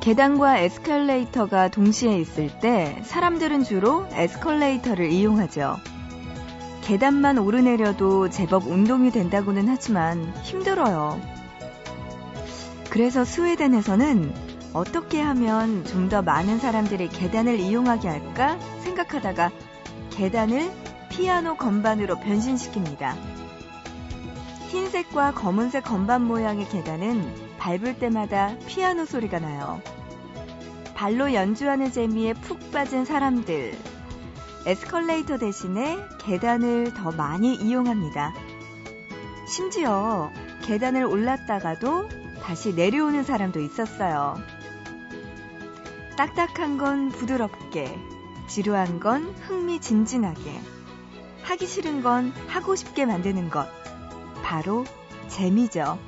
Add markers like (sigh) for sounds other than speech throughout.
계단과 에스컬레이터가 동시에 있을 때 사람들은 주로 에스컬레이터를 이용하죠. 계단만 오르내려도 제법 운동이 된다고는 하지만 힘들어요. 그래서 스웨덴에서는 어떻게 하면 좀 더 많은 사람들이 계단을 이용하게 할까 생각하다가 계단을 피아노 건반으로 변신시킵니다. 흰색과 검은색 건반 모양의 계단은 밟을 때마다 피아노 소리가 나요. 발로 연주하는 재미에 푹 빠진 사람들. 에스컬레이터 대신에 계단을 더 많이 이용합니다. 심지어 계단을 올랐다가도 다시 내려오는 사람도 있었어요. 딱딱한 건 부드럽게, 지루한 건 흥미진진하게, 하기 싫은 건 하고 싶게 만드는 것. 바로 재미죠.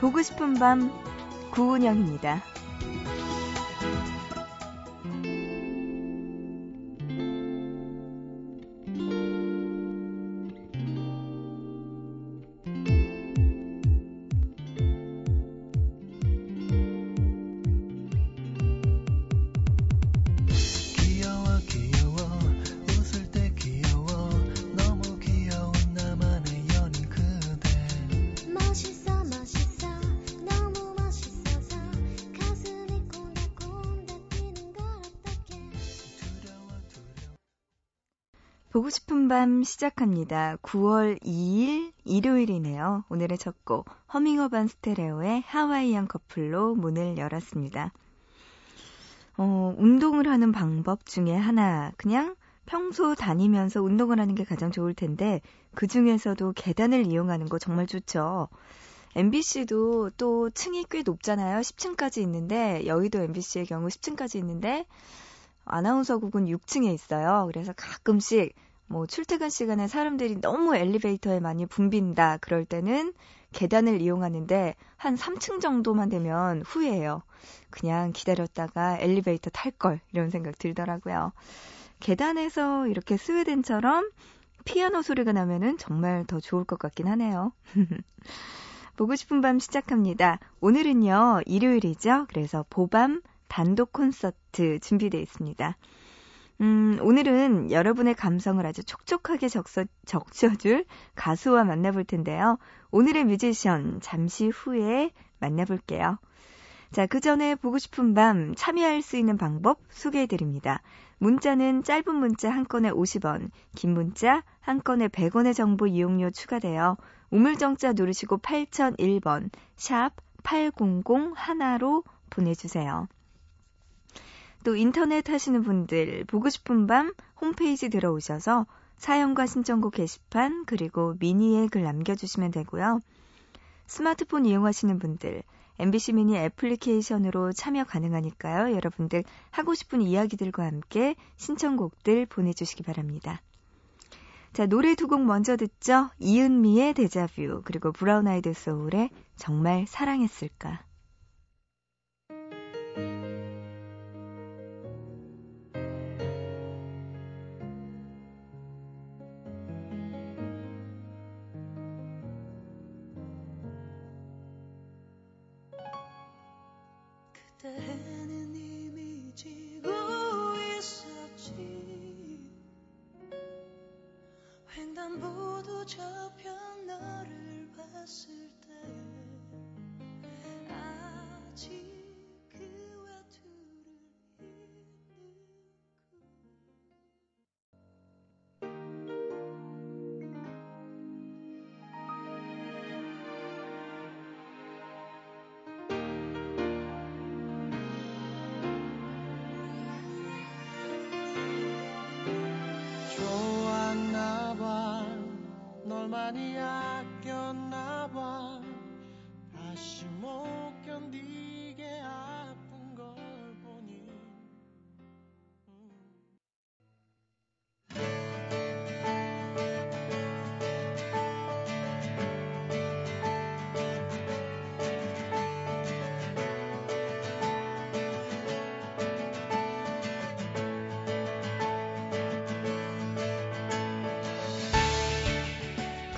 보고 싶은 밤 구은영입니다. ' 보고 싶은 밤' 시작합니다. 9월 2일 일요일이네요. 오늘의 첫 곡 허밍어 반 스테레오의 하와이안 커플로 문을 열었습니다. 어, 운동을 하는 방법 중에 하나 그냥 평소 다니면서 운동을 하는 게 가장 좋을 텐데 그 중에서도 계단을 이용하는 거 정말 좋죠. MBC도 또 층이 꽤 높잖아요. 10층까지 있는데 여의도 MBC의 경우 10층까지 있는데 아나운서국은 6층에 있어요. 그래서 가끔씩 뭐 출퇴근 시간에 사람들이 너무 엘리베이터에 많이 붐빈다. 그럴 때는 계단을 이용하는데 한 3층 정도만 되면 후회해요. 그냥 기다렸다가 엘리베이터 탈 걸. 이런 생각 들더라고요. 계단에서 이렇게 스웨덴처럼 피아노 소리가 나면은 정말 더 좋을 것 같긴 하네요. (laughs) 보고 싶은 밤 시작합니다. 오늘은요, 일요일이죠. 그래서 보밤 단독 콘서트 준비되어 있습니다. 음, 오늘은 여러분의 감성을 아주 촉촉하게 적셔, 적셔줄 가수와 만나볼 텐데요. 오늘의 뮤지션 잠시 후에 만나볼게요. 자, 그 전에 보고 싶은 밤 참여할 수 있는 방법 소개해 드립니다. 문자는 짧은 문자 한 건에 50원, 긴 문자 한 건에 100원의 정보 이용료 추가되어 우물정자 누르시고 8001번 샵 8001로 보내주세요. 또 인터넷 하시는 분들 보고 싶은 밤 홈페이지 들어오셔서 사연과 신청곡 게시판 그리고 미니에 글 남겨주시면 되고요. 스마트폰 이용하시는 분들 MBC 미니 애플리케이션으로 참여 가능하니까요. 여러분들 하고 싶은 이야기들과 함께 신청곡들 보내주시기 바랍니다. 자, 노래 두 곡 먼저 듣죠. 이은미의 데자뷰 그리고 브라운 아이드 소울의 정말 사랑했을까.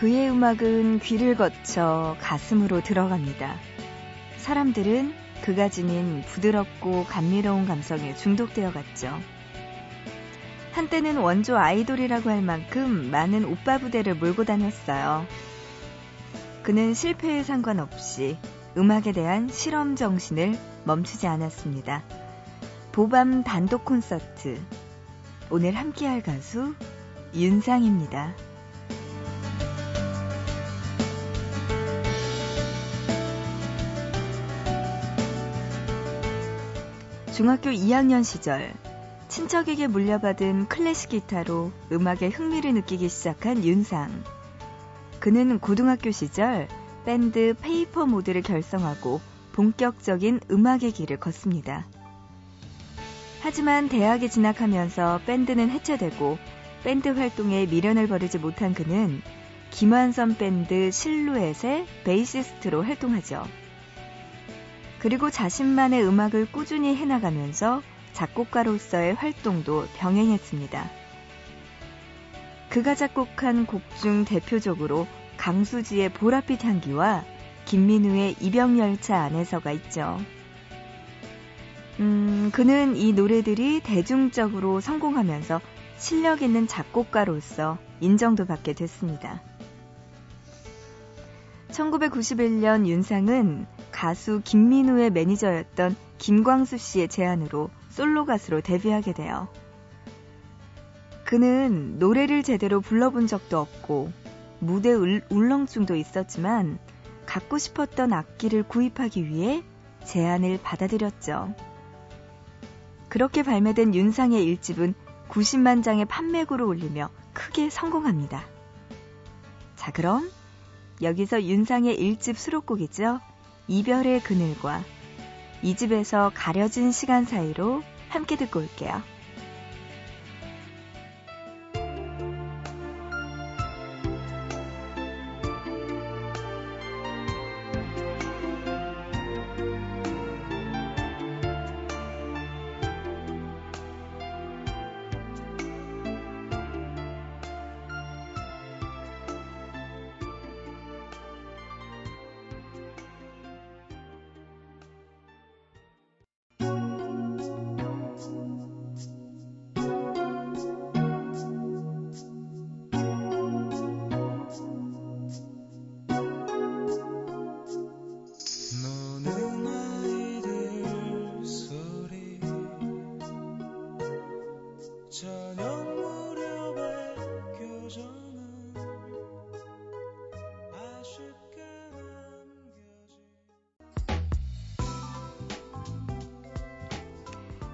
그의 음악은 귀를 거쳐 가슴으로 들어갑니다. 사람들은 그가 지닌 부드럽고 감미로운 감성에 중독되어 갔죠. 한때는 원조 아이돌이라고 할 만큼 많은 오빠 부대를 몰고 다녔어요. 그는 실패에 상관없이 음악에 대한 실험 정신을 멈추지 않았습니다. 보밤 단독 콘서트. 오늘 함께할 가수 윤상입니다. 중학교 2학년 시절 친척에게 물려받은 클래식 기타로 음악에 흥미를 느끼기 시작한 윤상. 그는 고등학교 시절 밴드 페이퍼 모드를 결성하고 본격적인 음악의 길을 걷습니다. 하지만 대학에 진학하면서 밴드는 해체되고 밴드 활동에 미련을 버리지 못한 그는 김완선 밴드 실루엣의 베이시스트로 활동하죠. 그리고 자신만의 음악을 꾸준히 해나가면서 작곡가로서의 활동도 병행했습니다. 그가 작곡한 곡 중 대표적으로 강수지의 보랏빛 향기와 김민우의 이병열차 안에서가 있죠. 음, 그는 이 노래들이 대중적으로 성공하면서 실력 있는 작곡가로서 인정도 받게 됐습니다. 1991년 윤상은 가수 김민우의 매니저였던 김광수 씨의 제안으로 솔로 가수로 데뷔하게 돼요. 그는 노래를 제대로 불러본 적도 없고 무대 울렁증도 있었지만 갖고 싶었던 악기를 구입하기 위해 제안을 받아들였죠. 그렇게 발매된 윤상의 일집은 90만 장의 판매고를 올리며 크게 성공합니다. 자, 그럼 여기서 윤상의 일집 수록곡이죠. 이별의 그늘과 이 집에서 가려진 시간 사이로 함께 듣고 올게요.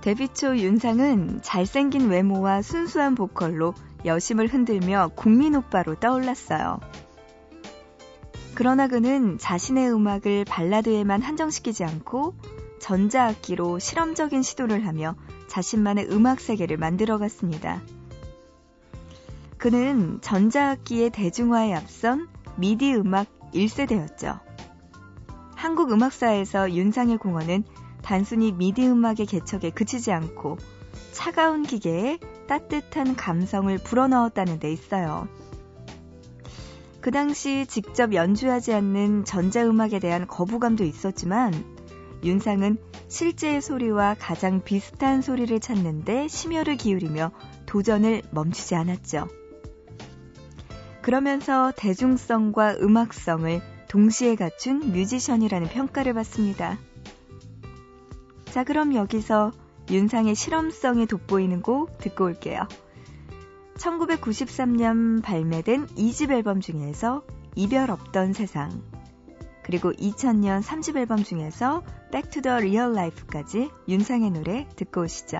데뷔 초 윤상은 잘생긴 외모와 순수한 보컬로 여심을 흔들며 국민 오빠로 떠올랐어요. 그러나 그는 자신의 음악을 발라드에만 한정시키지 않고 전자악기로 실험적인 시도를 하며 자신만의 음악 세계를 만들어갔습니다. 그는 전자악기의 대중화에 앞선 미디 음악 1세대였죠. 한국 음악사에서 윤상의 공헌은 단순히 미디 음악의 개척에 그치지 않고 차가운 기계에 따뜻한 감성을 불어넣었다는 데 있어요. 그 당시 직접 연주하지 않는 전자음악에 대한 거부감도 있었지만 윤상은 실제의 소리와 가장 비슷한 소리를 찾는데 심혈을 기울이며 도전을 멈추지 않았죠. 그러면서 대중성과 음악성을 동시에 갖춘 뮤지션이라는 평가를 받습니다. 자, 그럼 여기서 윤상의 실험성이 돋보이는 곡 듣고 올게요. 1993년 발매된 2집 앨범 중에서 이별 없던 세상, 그리고 2000년 3집 앨범 중에서 Back to the Real Life까지 윤상의 노래 듣고 오시죠.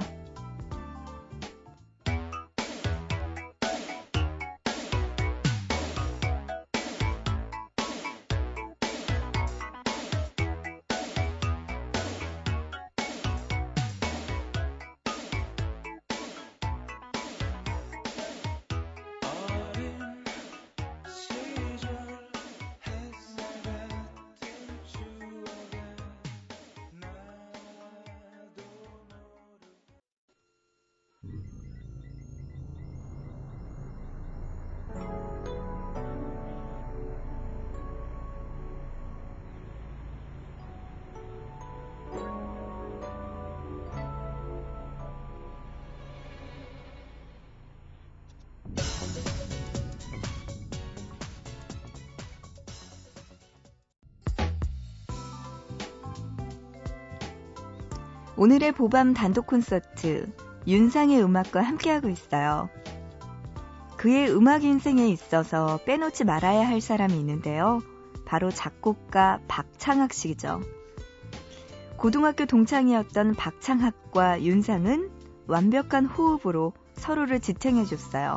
오늘의 보밤 단독 콘서트 윤상의 음악과 함께하고 있어요. 그의 음악 인생에 있어서 빼놓지 말아야 할 사람이 있는데요. 바로 작곡가 박창학 씨죠. 고등학교 동창이었던 박창학과 윤상은 완벽한 호흡으로 서로를 지탱해줬어요.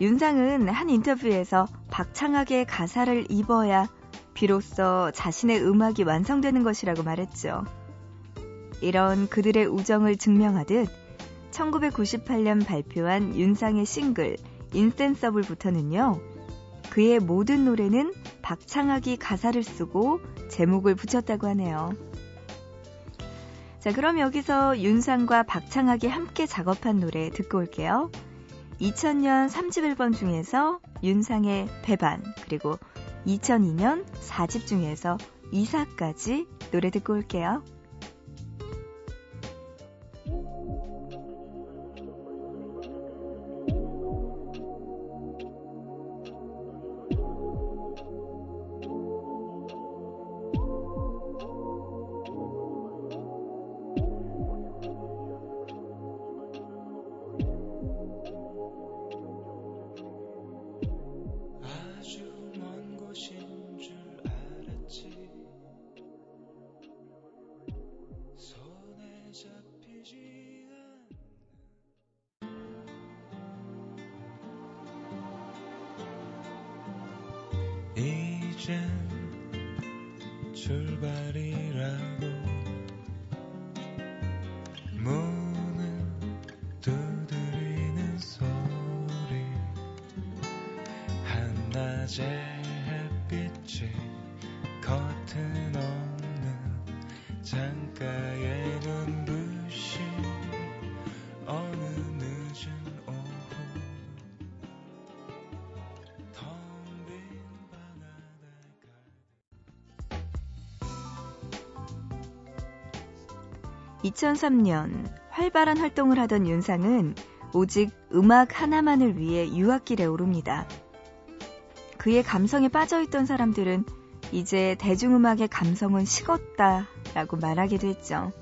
윤상은 한 인터뷰에서 박창학의 가사를 입어야 비로소 자신의 음악이 완성되는 것이라고 말했죠. 이런 그들의 우정을 증명하듯 1998년 발표한 윤상의 싱글 인센서블부터는요. 그의 모든 노래는 박창학이 가사를 쓰고 제목을 붙였다고 하네요. 자, 그럼 여기서 윤상과 박창학이 함께 작업한 노래 듣고 올게요. 2000년 3집 앨범 중에서 윤상의 배반, 그리고 2002년 4집 중에서 이사까지 노래 듣고 올게요. 낮의 햇빛이 커튼 어 2003년 활발한 활동을 하던 윤상은 오직 음악 하나만을 위해 유학길에 오릅니다. 그의 감성에 빠져있던 사람들은 이제 대중음악의 감성은 식었다 라고 말하기도 했죠.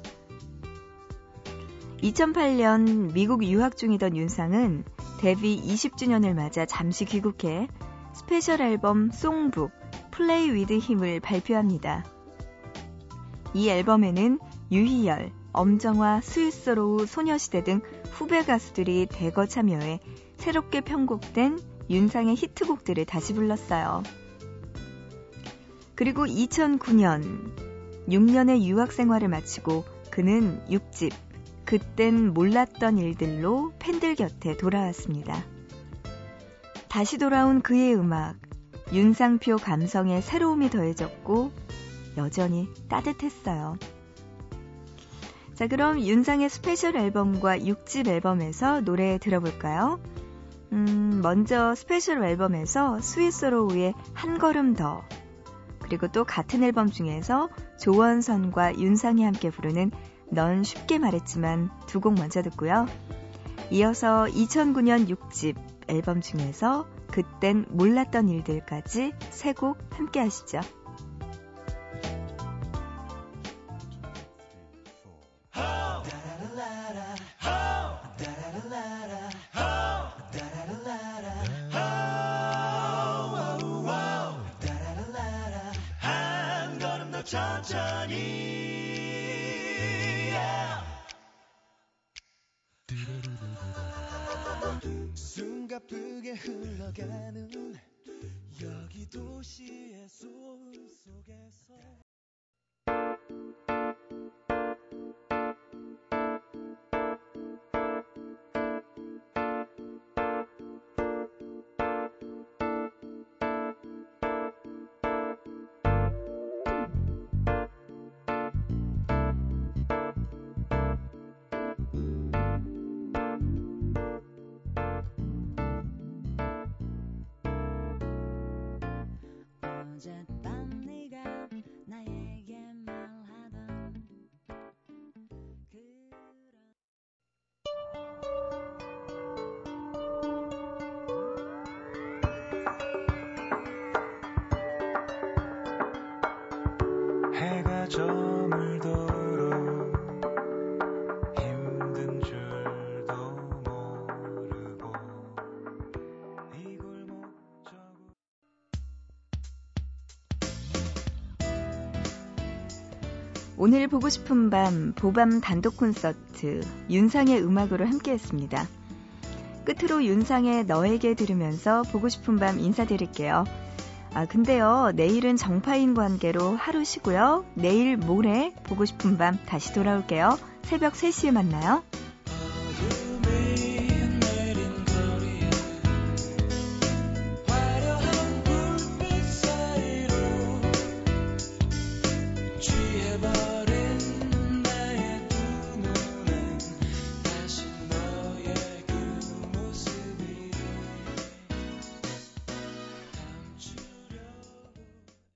2008년 미국 유학 중이던 윤상은 데뷔 20주년을 맞아 잠시 귀국해 스페셜 앨범 Songbook Play With Him을 발표합니다. 이 앨범에는 유희열, 엄정화, 스위스로우, 소녀시대 등 후배 가수들이 대거 참여해 새롭게 편곡된 윤상의 히트곡들을 다시 불렀어요. 그리고 2009년 6년의 유학 생활을 마치고 그는 6집 그땐 몰랐던 일들로 팬들 곁에 돌아왔습니다. 다시 돌아온 그의 음악 윤상표 감성의 새로움이 더해졌고 여전히 따뜻했어요. 자, 그럼 윤상의 스페셜 앨범과 6집 앨범에서 노래 들어볼까요? 음, 먼저 스페셜 앨범에서 스윗소로우의 한 걸음 더, 그리고 또 같은 앨범 중에서 조원선과 윤상이 함께 부르는 넌 쉽게 말했지만 두 곡 먼저 듣고요. 이어서 2009년 6집 앨범 중에서 그땐 몰랐던 일들까지 세 곡 함께 하시죠. Money. 오늘 보고 싶은 밤 보밤 단독 콘서트 윤상의 음악으로 함께했습니다. 끝으로 윤상의 너에게 들으면서 보고 싶은 밤 인사드릴게요. 아 근데요 내일은 정파인 관계로 하루 쉬고요. 내일 모레 보고 싶은 밤 다시 돌아올게요. 새벽 3시에 만나요.